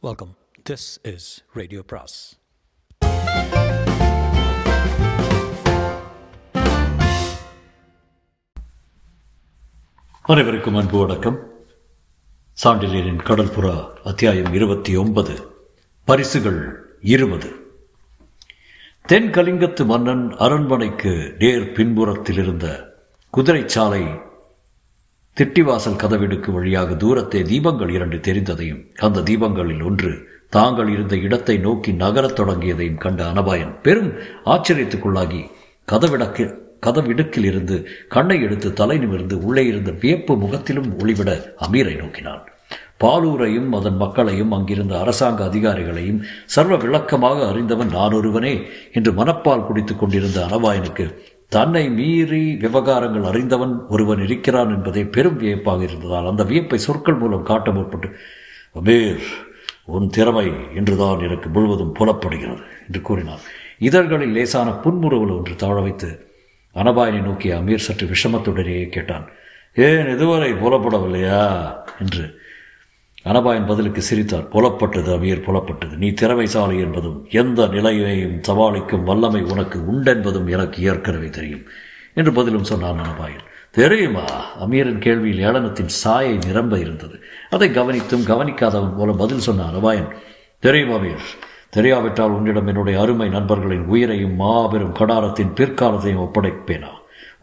Welcome this is radio பிராஸ் அனைவருக்கும் அன்பு வணக்கம். சாண்டிலியரின் கடற்புறா அத்தியாயம் இருபத்தி ஒன்பது பரிசுகள் இருபது. தென் கலிங்கத்து மன்னன் அரண்மனைக்கு நேர் பின்புறத்தில் இருந்த குதிரை சாலை திட்டிவாசல் கதவிடுக்கு வழியாக தூரத்தே தீபங்கள் இரண்டு தெரிந்ததையும் அந்த தீபங்களில் ஒன்று தாங்கள் இருந்த இடத்தை நோக்கி நகரத் தொடங்கியதையும் கண்ட அனபாயன் பெரும் ஆச்சரியத்துக்குள்ளாகி கதவிடக்கு கதவிடுக்கில் இருந்து கண்ணை எடுத்து தலை நிமிர்ந்து உள்ளே இருந்த வியப்பு முகத்திலும் ஒளிவிட அமீரை நோக்கினான். பாலூரையும் அதன் மக்களையும் அங்கிருந்த அரசாங்க அதிகாரிகளையும் சர்வ விளக்கமாக அறிந்தவன் நான் ஒருவனே என்று மனப்பால் குடித்துக் கொண்டிருந்த அனபாயனுக்கு தன்னை மீறி விவகாரங்கள் அறிந்தவன் ஒருவன் இருக்கிறான் என்பதே பெரும் வியப்பாக இருந்ததால் அந்த வியப்பை சொற்கள் மூலம் காட்ட முற்பட்டு அபீர் உன் திறமை என்றுதான் எனக்கு முழுவதும் புலப்படுகிறது என்று கூறினார். இதழ்களில் லேசான புன்முறுவல் ஒன்று தாழ வைத்து அனபாயனை நோக்கிய அமீர் சற்று விஷமத்துடனேயே கேட்டான் ஏன் இதுவரை புலப்படவில்லையா? என்று அனபாயன் பதிலுக்கு சிரித்தார். புலப்பட்டது அமீர் புலப்பட்டது. நீ திறமைசாலி என்பதும் எந்த நிலையையும் சமாளிக்கும் வல்லமை உனக்கு உண்டென்பதும் எனக்கு ஏற்கனவே தெரியும் என்று பதிலும் சொன்னான் அனபாயன் தெரியுமா? அமீரின் கேள்வியில் ஏளனத்தின் சாயை நிரம்ப இருந்தது. அதை கவனித்தும் கவனிக்காதவன் போல பதில் சொன்னான் அனபாயன் தெரியும் அமீர்? தெரியாவிட்டால் உன்னிடம் என்னுடைய அருமை நண்பர்களின் உயிரையும் மாபெரும் கடாரத்தின் பிற்காலத்தையும் ஒப்படைப்பேனா?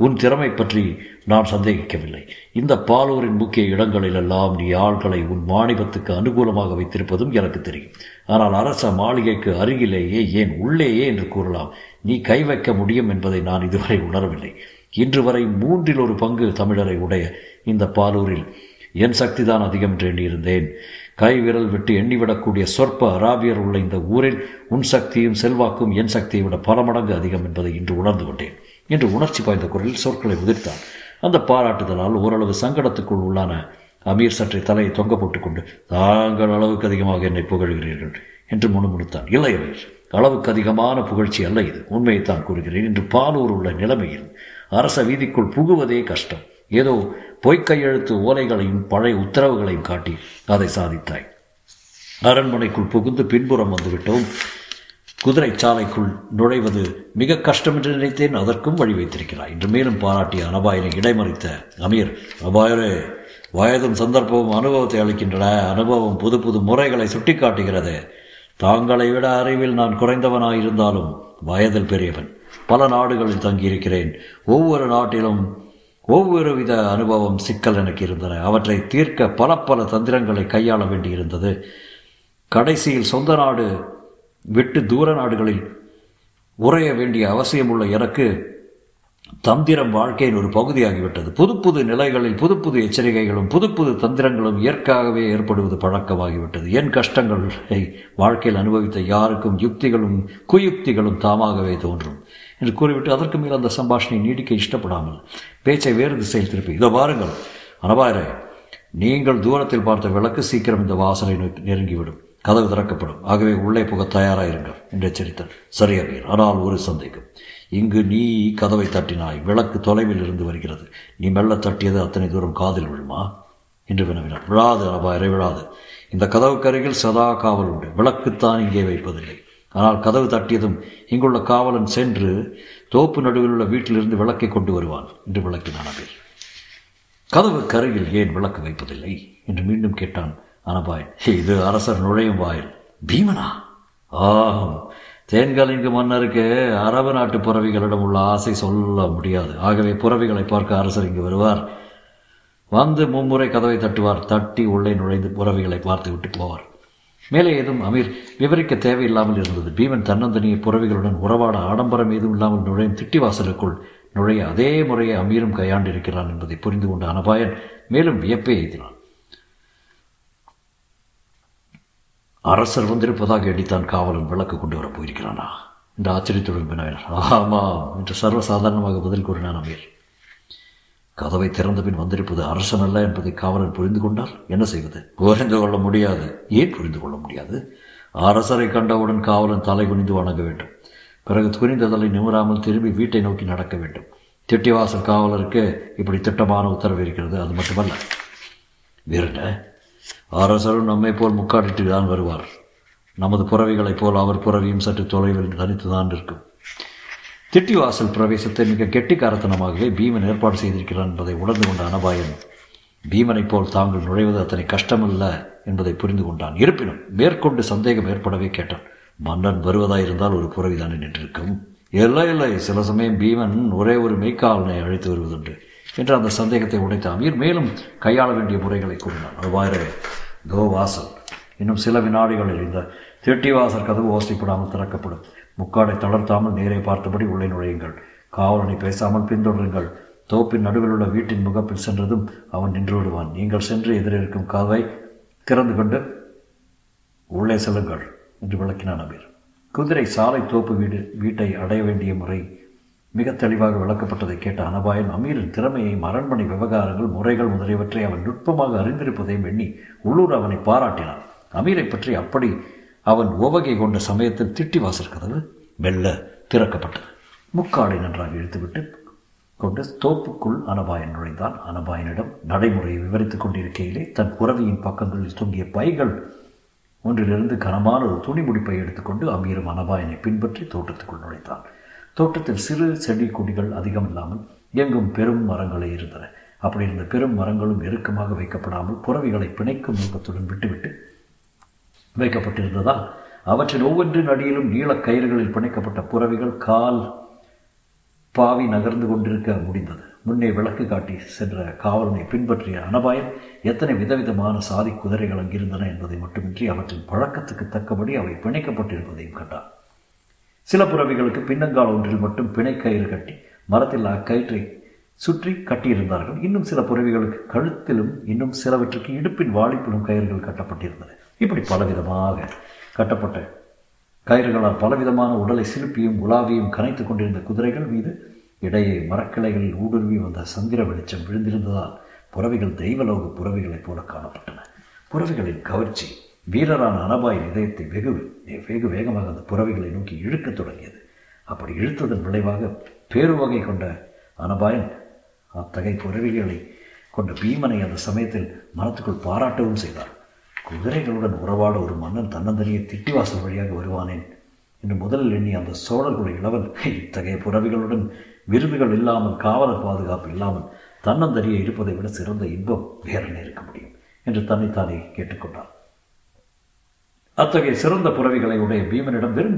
உன் திறமை பற்றி நான் சந்தேகிக்கவில்லை. இந்த பாலூரின் முக்கிய இடங்களிலெல்லாம் நீ ஆள்களை உன் மாநிலத்துக்கு அனுகூலமாக வைத்திருப்பதும் எனக்கு தெரியும். ஆனால் அரச மாளிகைக்கு அருகிலேயே ஏன் உள்ளேயே என்று கூறலாம். நீ கை வைக்க முடியும் என்பதை நான் இதுவரை உணரவில்லை. இன்று வரை மூன்றில் ஒரு பங்கு தமிழரை உடைய இந்த பாலூரில் என் சக்திதான் அதிகம் என்று எண்ணியிருந்தேன். கை விரல் விட்டு எண்ணிவிடக்கூடிய சொற்ப அராபியர் உள்ள இந்த ஊரில் உன் சக்தியும் செல்வாக்கும் என் சக்தியை விட பல மடங்கு அதிகம் என்பதை இன்று உணர்ந்து கொண்டேன். என்று உணர்ச்சி பாய்ந்த குரலில் சொற்களை உதிர்த்தான் அந்த பாராட்டுதலால் ஓரளவு சங்கடத்துக்குள் உள்ளான அமீர் சற்றை தலையை தொங்க போட்டுக்கொண்டு தாங்கள் அளவுக்கு அதிகமாக என்னை புகழ்கிறீர்கள் என்று முணுமுணுத்தான். இல்லை அமீர் அளவுக்கு அதிகமான புகழ்ச்சி அல்ல இது. உண்மையைத்தான் கூறுகிறேன். இன்று பாலூர் உள்ள நிலைமையில் அரச வீதிக்குள் புகுவதே கஷ்டம். ஏதோ பொய்க்கையெழுத்து ஓலைகளையும் பழைய உத்தரவுகளையும் காட்டி அதை சாதித்தாய். அரண்மனைக்குள் புகுந்து பின்புறம் வந்துவிட்டோம். குதிரை சாலைக்குள் நுழைவது மிக கஷ்டம் என்று நினைத்தேன். அதற்கும் வழி வைத்திருக்கிறாய். இன்று மேலும் பாராட்டிய அனபாயனை இடைமறித்த அமீர் அபாயரே வயதும் சந்தர்ப்பமும் அனுபவத்தை அளிக்கின்றன. அனுபவம் புது புது முறைகளை சுட்டிக்காட்டுகிறது. தாங்களை விட அறிவில் நான் குறைந்தவனாயிருந்தாலும் வயதில் பெரியவன். பல நாடுகளில் தங்கியிருக்கிறேன். ஒவ்வொரு நாட்டிலும் ஒவ்வொரு வித அனுபவம் சிக்கல் எனக்கு இருந்தன. அவற்றை தீர்க்க பல பல தந்திரங்களை கையாள வேண்டியிருந்தது. கடைசியில் சொந்த நாடு விட்டு தூர நாடுகளில் உரைய வேண்டிய அவசியம் உள்ள எனக்கு தந்திரம் வாழ்க்கையின் ஒரு பகுதியாகிவிட்டது. புது புது நிலைகளில் புது புது எச்சரிக்கைகளும் புது புது தந்திரங்களும் இயற்கையாகவே ஏற்படுவது பழக்கமாகிவிட்டது. என் கஷ்டங்களை வாழ்க்கையில் அனுபவித்த யாருக்கும் யுக்திகளும் குயுக்திகளும் தாமாகவே தோன்றும். என்று கூறிவிட்டு அதற்கு மேல் அந்த சம்பாஷணை நீடிக்க இஷ்டப்படாமல் பேச்சை வேறு திசையில் திருப்பி இதோ பாருங்கள் அனபாயரே நீங்கள் தூரத்தில் பார்த்த விளக்கு சீக்கிரம் இந்த வாசலை நெருங்கிவிடும். கதவு திறக்கப்படும். ஆகவே உள்ளே புக தயாராயிருங்கள் என்று எச்சரித்தார். சரி அமீர் ஆனால் ஒரு சந்தேகம். இங்கு நீ கதவை தட்டினாய் விளக்கு தொலைவில் இருந்து வருகிறது. நீ மெல்ல தட்டியது அத்தனை தூரம் காதில் விழுமா? என்று வினவினார். விழாது அபாயரை விழாது. இந்த கதவுக்கு அருகில் சதா காவல் உண்டு. விளக்குத்தான் இங்கே வைப்பதில்லை. ஆனால் கதவு தட்டியதும் இங்குள்ள காவலன் சென்று தோப்பு நடுவில் உள்ள வீட்டிலிருந்து விளக்கை கொண்டு வருவான் என்று விளக்கினான் அபீர் கதவு கருகில் ஏன் விளக்கு வைப்பதில்லை? என்று மீண்டும் கேட்டான் அனபாயன் இது அரசர் நுழையும் வாயில் பீமனா? ஆகும். தேன்கலிங்கு மன்னருக்கு அரபு நாட்டு புறவிகளிடம் உள்ள ஆசை சொல்ல முடியாது. ஆகவே புறவிகளை பார்க்க அரசர் இங்கு வருவார். வந்து மும்முறை கதவை தட்டுவார். தட்டி உள்ளே நுழைந்து புறவிகளை பார்த்து விட்டு போவார். மேலே ஏதும் அமீர் விவரிக்க தேவையில்லாமல் இருந்தது. பீமன் தன்னந்தனியை புறவிகளுடன் உறவாட ஆடம்பரம் ஏதும் இல்லாமல் நுழையும் திட்டிவாசலுக்குள் நுழைய அதே முறையை அமீரும் கையாண்டிருக்கிறான் என்பதை புரிந்து கொண்ட அனபாயன் மேலும் வியப்பை எய்தினான். அரசர் வந்திருப்பதாக எடித்தான் காவலன் விளக்கு கொண்டு வர போயிருக்கிறானா? என்று ஆச்சரியத்துடன் வினவினார். ஆமாம் என்று சர்வசாதாரணமாக பதில் கூறினான் அமீர். கதவை திறந்த பின் வந்திருப்பது அரசன் அல்ல என்பதை காவலன் புரிந்து கொண்டால் என்ன செய்வது? புரிந்து கொள்ள முடியாது. ஏன் புரிந்து கொள்ள முடியாது? அரசரை கண்டவுடன் காவலன் தலை குனிந்து வணங்க வேண்டும். பிறகு குனிந்த தலை நிமிராமல் திரும்பி வீட்டை நோக்கி நடக்க வேண்டும். திட்டிவாசல் காவலருக்கு இப்படி திட்டமான உத்தரவு இருக்கிறது அது மட்டுமல்ல. என்ன அரசரும் நம்மை போல் முக்காடிட்டு தான் வருவார். நமது புறவிகளைப் போல் அவர் புறவியும் சற்று தொலைவில் தனித்து தான் இருக்கும் திட்டிவாசல் பிரவேசத்தை மிக கெட்டிக்காரத்தனமாகவே பீமன் ஏற்பாடு செய்திருக்கிறான் என்பதை உணர்ந்து கொண்ட அனபாயன் பீமனைப் போல் தாங்கள் நுழைவது அத்தனை கஷ்டமல்ல என்பதை புரிந்து கொண்டான். இருப்பினும் மேற்கொண்டு சந்தேகம் ஏற்படவே கேட்டான். மன்னன் வருவதாயிருந்தால் ஒரு புறவிதானே நின்றிருக்கும்? இல்லை இல்லை. சில சமயம் பீமன் ஒரே ஒரு மெய்க்காலனை அழைத்து வருவதுண்டு. என்று அந்த சந்தேகத்தை உடைத்த அமீர் மேலும் கையாள வேண்டிய முறைகளை கூறினான். அவ்வாயிரவே தோ வாசல். இன்னும் சில வினாடிகளில் இந்த திட்டிவாசல் கதவு ஓசைப்படாமல் திறக்கப்படும். முக்காடை தளர்த்தாமல் நேரே பார்த்தபடி உள்ளே நுழையுங்கள். காவலனை பேசாமல் பின்தொடருங்கள். தோப்பின் நடுவில் உள்ள வீட்டின் முகப்பில் சென்றதும் அவன் நின்று விடுவான். நீங்கள் சென்று எதிரிருக்கும் கதவை திறந்து கொண்டு உள்ளே செல்லுங்கள் என்று விளக்கினான் அமீர். குதிரை சாலை தோப்பு வீடு வீட்டை அடைய வேண்டிய முறை மிக தெளிவாக விளக்கப்பட்டதை கேட்ட அனபாயன் அமீரின் திறமையை அரண்மனை விவகாரங்கள் முறைகள் முதலியவற்றை அவன் நுட்பமாக அறிந்திருப்பதையும் எண்ணி உள்ளூர் அவனை பாராட்டினான். அமீரை பற்றி அப்படி அவன் உவகை கொண்ட சமயத்தில் திட்டி வாசல் மெல்ல திறக்கப்பட்டது. முக்காடை நன்றாக இழுத்துவிட்டு கொண்டு தோப்புக்குள் அனபாயன் நுழைந்தான். அனபாயனிடம் நடைமுறையை விவரித்துக் கொண்டிருக்கையிலே தன் புறவியின் பக்கங்களில் தொங்கிய பைகள் ஒன்றிலிருந்து கனமான ஒரு துணி முடிப்பை எடுத்துக்கொண்டு அமீரும் அனபாயனை பின்பற்றி தோட்டத்துக்குள் நுழைத்தான் தோட்டத்தில் சிறு செடி கொடிகள் அதிகம் இல்லாமல் எங்கும் பெரும் மரங்களே இருந்தன. அப்படி இருந்த பெரும் மரங்களும் இறுக்கமாக வைக்கப்படாமல் புறவிகளை பிணைக்கும் நோக்கத்துடன் விட்டுவிட்டு வைக்கப்பட்டிருந்ததால் அவற்றின் ஒவ்வொன்றின் அடியிலும் நீளக் கயிறுகளில் பிணைக்கப்பட்ட புறவிகள் கால் பாவி நகர்ந்து கொண்டிருக்க முடிந்தது. முன்னே விளக்கு காட்டி சென்ற காவலனை பின்பற்றிய அனபாயம் எத்தனை விதவிதமான சாதி குதிரைகள் அங்கிருந்தன என்பதை மட்டுமின்றி அவற்றின் பழக்கத்துக்கு தக்கபடி அவை பிணைக்கப்பட்டிருப்பதையும் கண்டான். சில புறவிகளுக்கு பின்னங்கால் ஒன்றில் மட்டும் பிணைக்கயிறு கட்டி மரத்தில் அக்கயிற்றை சுற்றி கட்டியிருந்தார்கள். இன்னும் சில புறவிகளுக்கு கழுத்திலும் இன்னும் சிலவற்றுக்கு இடுப்பின் வாளிப்பிலும் கயிறுகள் கட்டப்பட்டிருந்தன. இப்படி பலவிதமாக கட்டப்பட்ட கயிறுகளால் பலவிதமான உடலை சிலுப்பியும் உலாவியும் கனைத்து கொண்டிருந்த குதிரைகள் மீது இடையே மரக்கிளைகளில் ஊடுருவி வந்த சந்திர வெளிச்சம் விழுந்திருந்ததால் புறவிகள் தெய்வலோக புறவிகளைப் போல காணப்பட்டன. புறவிகளின் கவர்ச்சி வீரரான அனபாயின் இதயத்தை வெகு வெகு வேகமாக அந்த புறவிகளை நோக்கி இழுக்கத் தொடங்கியது. அப்படி இழுத்ததன் விளைவாக பேருவகை கொண்ட அனபாயன் அத்தகைய புறவிகளை கொண்ட பீமனை அந்த சமயத்தில் மனத்துக்குள் பாராட்டவும் செய்தார். குதிரைகளுடன் உறவாட ஒரு மன்னன் தன்னந்தனியே திட்டிவாசல் வழியாக வருவானேன் என்று முதலில் எண்ணி அந்த சோழர்களுடைய இளவன் இத்தகைய புறவிகளுடன் விருதுகள் இல்லாமல் காவலர் பாதுகாப்பு இல்லாமல் தன்னந்தனியே இருப்பதை விட சிறந்த இன்பம் வேறென இருக்க முடியும் என்று தன்னைத்தானே கேட்டுக்கொண்டார் அத்தகைய சிறந்த புறவிகளை உடைய பீமனிடம் பெரும்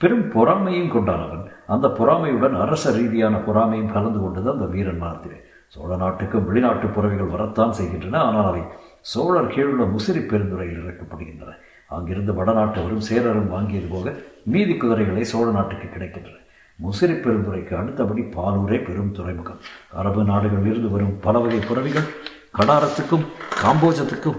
பெரும் பொறாமையும் கொண்டான் அவன். அந்த பொறாமையுடன் அரச ரீதியான பொறாமையும் கலந்து கொண்டது அந்த வீரன் மனத்திலே சோழ நாட்டுக்கும் வெளிநாட்டு புறவிகள் வரத்தான் செய்கின்றன ஆனால் அவை சோழர் கீழுள்ள முசிறி பெருந்துறையில் இறக்கப்படுகின்றன. அங்கிருந்து வடநாட்டவரும் சேரரும் வாங்கியது போக மீதி குதிரைகளை சோழ நாட்டுக்கு கிடைக்கின்றன. முசிறி பெருந்துறைக்கு அடுத்தபடி பாலூரே பெரும் துறைமுகம். அரபு நாடுகளிலிருந்து வரும் பல வகை புறவிகள் கடாரத்துக்கும் காம்போஜத்துக்கும்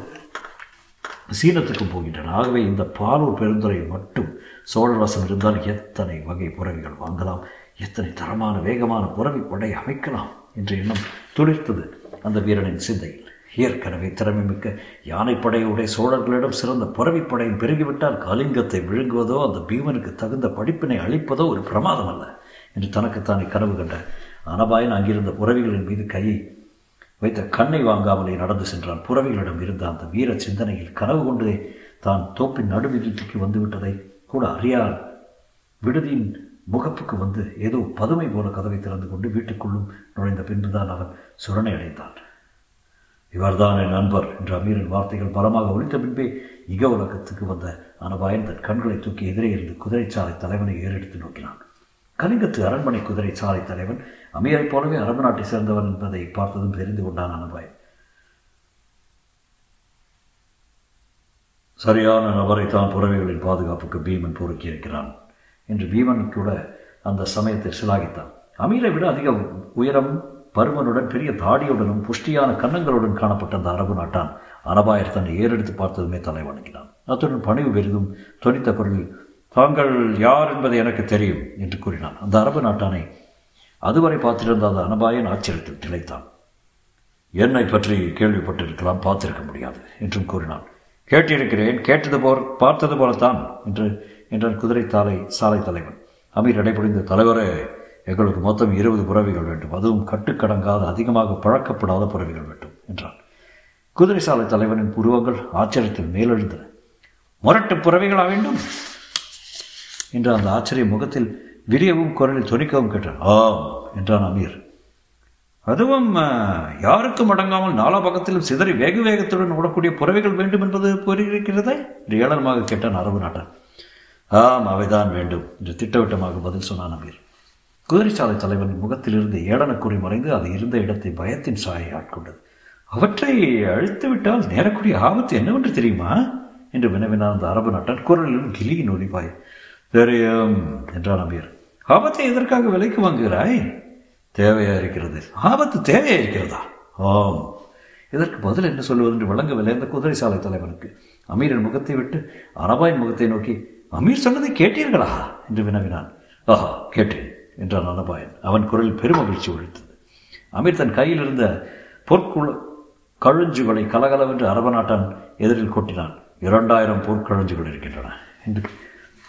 சீனத்துக்கு போகின்றன. ஆகவே இந்த பாலூர் பெருந்துறை மட்டும் சோழரசம் இருந்தால் எத்தனை வகை புறவிகள் வாங்கலாம்? எத்தனை தரமான வேகமான புறவி படை அமைக்கலாம்? என்ற எண்ணம் துளிர்த்தது அந்த வீரனின் சிந்தையில். ஏற்கனவே திறமைமிக்க யானைப்படையுடைய சோழர்களிடம் சிறந்த புறவிப்படையும் பெருகிவிட்டால் கலிங்கத்தை விழுங்குவதோ அந்த பீமனுக்கு தகுந்த படிப்பினை அளிப்பதோ ஒரு பிரமாதம் அல்ல என்று தனக்குத்தானே கனவு கண்ட அனபாயன் அங்கிருந்த புறவிகளின் மீது கையை வைத்த கண்ணை வாங்காமலே நடந்து சென்றான். புறவிகளிடம் இருந்த அந்த வீர சிந்தனையில் கனவு கொண்டே தான் தோப்பின் நடுவிதிக்கு வந்துவிட்டதை கூட அறியார் விடுதியின் முகப்புக்கு வந்து ஏதோ பதுமை போல கதவை திறந்து கொண்டு வீட்டுக்குள்ளும் நுழைந்த பின்புதான் அவன் சுரணை அடைந்தான் இவர்தான் என் நண்பர் என்ற அமீரின் வார்த்தைகள் பலமாக ஒழித்த பின்பே இக உலகத்துக்கு வந்த அனபாயன் தன் கண்களை தூக்கி எதிரே இருந்து குதிரைச்சாலை தலைவனை ஏறெடுத்து நோக்கினான். கலிங்கத்து அரண்மனை குதிரை சாலை தலைவன் அமீரைப் போலவே அரபு நாட்டை சேர்ந்தவன் என்பதை பார்த்ததும் தெரிந்து கொண்டான் அனுபாய். சரியான நபரை தான் புறவைகளின் பாதுகாப்புக்கு பீமன் பொறுக்கியிருக்கிறான் என்று பீமன் கூட அந்த சமயத்தை சிலாகித்தான். அமீரை விட அதிக உயரம் பருமனுடன் பெரிய தாடியுடனும் புஷ்டியான கன்னங்களுடன் காணப்பட்ட அந்த அரபு நாட்டான் அனபாயர் தன்னை ஏறெடுத்து பார்த்ததுமே தலை வணங்கினான் அத்துடன் பணிவு பெரிதும் தொனித்த குரலில் தாங்கள் யார் என்பது எனக்கு தெரியும் என்று கூறினான். அந்த அரபு நாட்டானை அதுவரை பார்த்திருந்த அந்த அனபாயன் ஆச்சரியத்தில் திளைத்தான். என்னை பற்றி கேள்விப்பட்டிருக்கலாம் பார்த்திருக்க முடியாது என்றும் கூறினான். கேட்டிருக்கிறேன் கேட்டது போல் பார்த்தது போலத்தான் என்று என்றான் குதிரை தாலை சாலை தலைவன். அமீர் அடைபுரிந்த தலைவரே எங்களுக்கு மொத்தம் இருபது புறவிகள் வேண்டும். அதுவும் கட்டுக்கடங்காத அதிகமாக பழக்கப்படாத புறவிகள் வேண்டும் என்றான். குதிரை சாலை தலைவனின் புருவங்கள் ஆச்சரியத்தில் மேலெழுந்தன. முரட்டு புறவிகளா வேண்டும்? என்று அந்த ஆச்சரிய முகத்தில் விரியவும் குரலில் துணிக்கவும் கேட்டார். ஆம் என்றான் அமீர். அதுவும் யாருக்கும் அடங்காமல் நாலா பக்கத்திலும் சிதறி வேக வேகத்துடன் ஓடக்கூடிய புறவைகள் வேண்டும் என்பது புரியிருக்கிறதே என்று ஏளனமாக கேட்டான் அரபு நாட்டான் ஆம் அவைதான் வேண்டும் என்று திட்டவட்டமாக பதில் சொன்னான் அமீர். குதிரைச்சாலை தலைவன் முகத்திலிருந்து ஏளனக்குறி மறைந்து அது இருந்த இடத்தை பயத்தின் சாயை ஆட்கொண்டது. அவற்றை அழித்துவிட்டால் நேரக்கூடிய ஆபத்து என்னவென்று தெரியுமா? என்று வினவினான் அந்த அரபு நாட்டான் குரலிலும் கிளியின் ஒளிபாய் தெரியும் என்றான் அமீர். ஆபத்தை எதற்காக விலைக்கு வாங்குகிறாய்? தேவையா இருக்கிறது. ஆபத்து தேவையா இருக்கிறதா? ஆம். இதற்கு பதில் என்ன சொல்வது என்று விளங்கவில்லை அந்த குதிரை சாலை தலைவனுக்கு. அமீரின் முகத்தை விட்டு அரபாயின் முகத்தை நோக்கி அமீர் சொன்னதை கேட்டீர்களா? என்று வினவினான். ஆஹா கேட்டேன் என்றான் அனபாயன் அவன் குரல் பெருமகிழ்ச்சி ஒழித்தது. அமீர் தன் கையில் இருந்த பொற்குள கழுஞ்சுகளை கலகலவென்று அரபநாட்டான் எதிரில் கொட்டினான். இரண்டாயிரம் பொற்கழஞ்சுகள் இருக்கின்றன என்று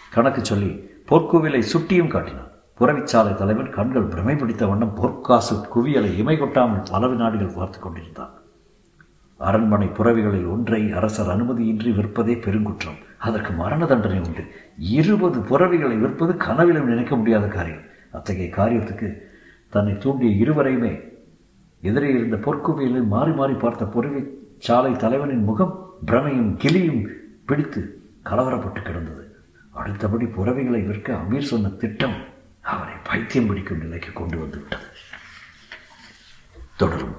கணக்கு சொல்லி பொற்குவிலை சுட்டியும் காட்டினான். புறவிச்சாலை தலைவன் கண்கள் பிரமை பிடித்த வண்ணம் பொற்காசு குவியலை இமை கொட்டாமல் பல வினாடிகள் பார்த்து கொண்டிருந்தான். அரண்மனை புறவிகளில் ஒன்றை அரசர் அனுமதியின்றி விற்பதே பெருங்குற்றம். அதற்கு மரண தண்டனை உண்டு. இருபது புறவிகளை விற்பது கனவிலும் நினைக்க முடியாத காரியம். அத்தகைய காரியத்துக்கு தன்னை தூண்டிய இருவரையுமே எதிரே இருந்த பொற்குவியலில் மாறி மாறி பார்த்த புறவி சாலை தலைவனின் முகம் பிரமையும் கிளியும் பிடித்து கலவரப்பட்டு கிடந்தது. அடுத்தபடி புறவிகளை விற்க அமீர் சொன்ன திட்டம் அவனை பைத்தியம் பிடிக்கும் நிலைக்கு கொண்டு வந்து விட்டது தொடரும்.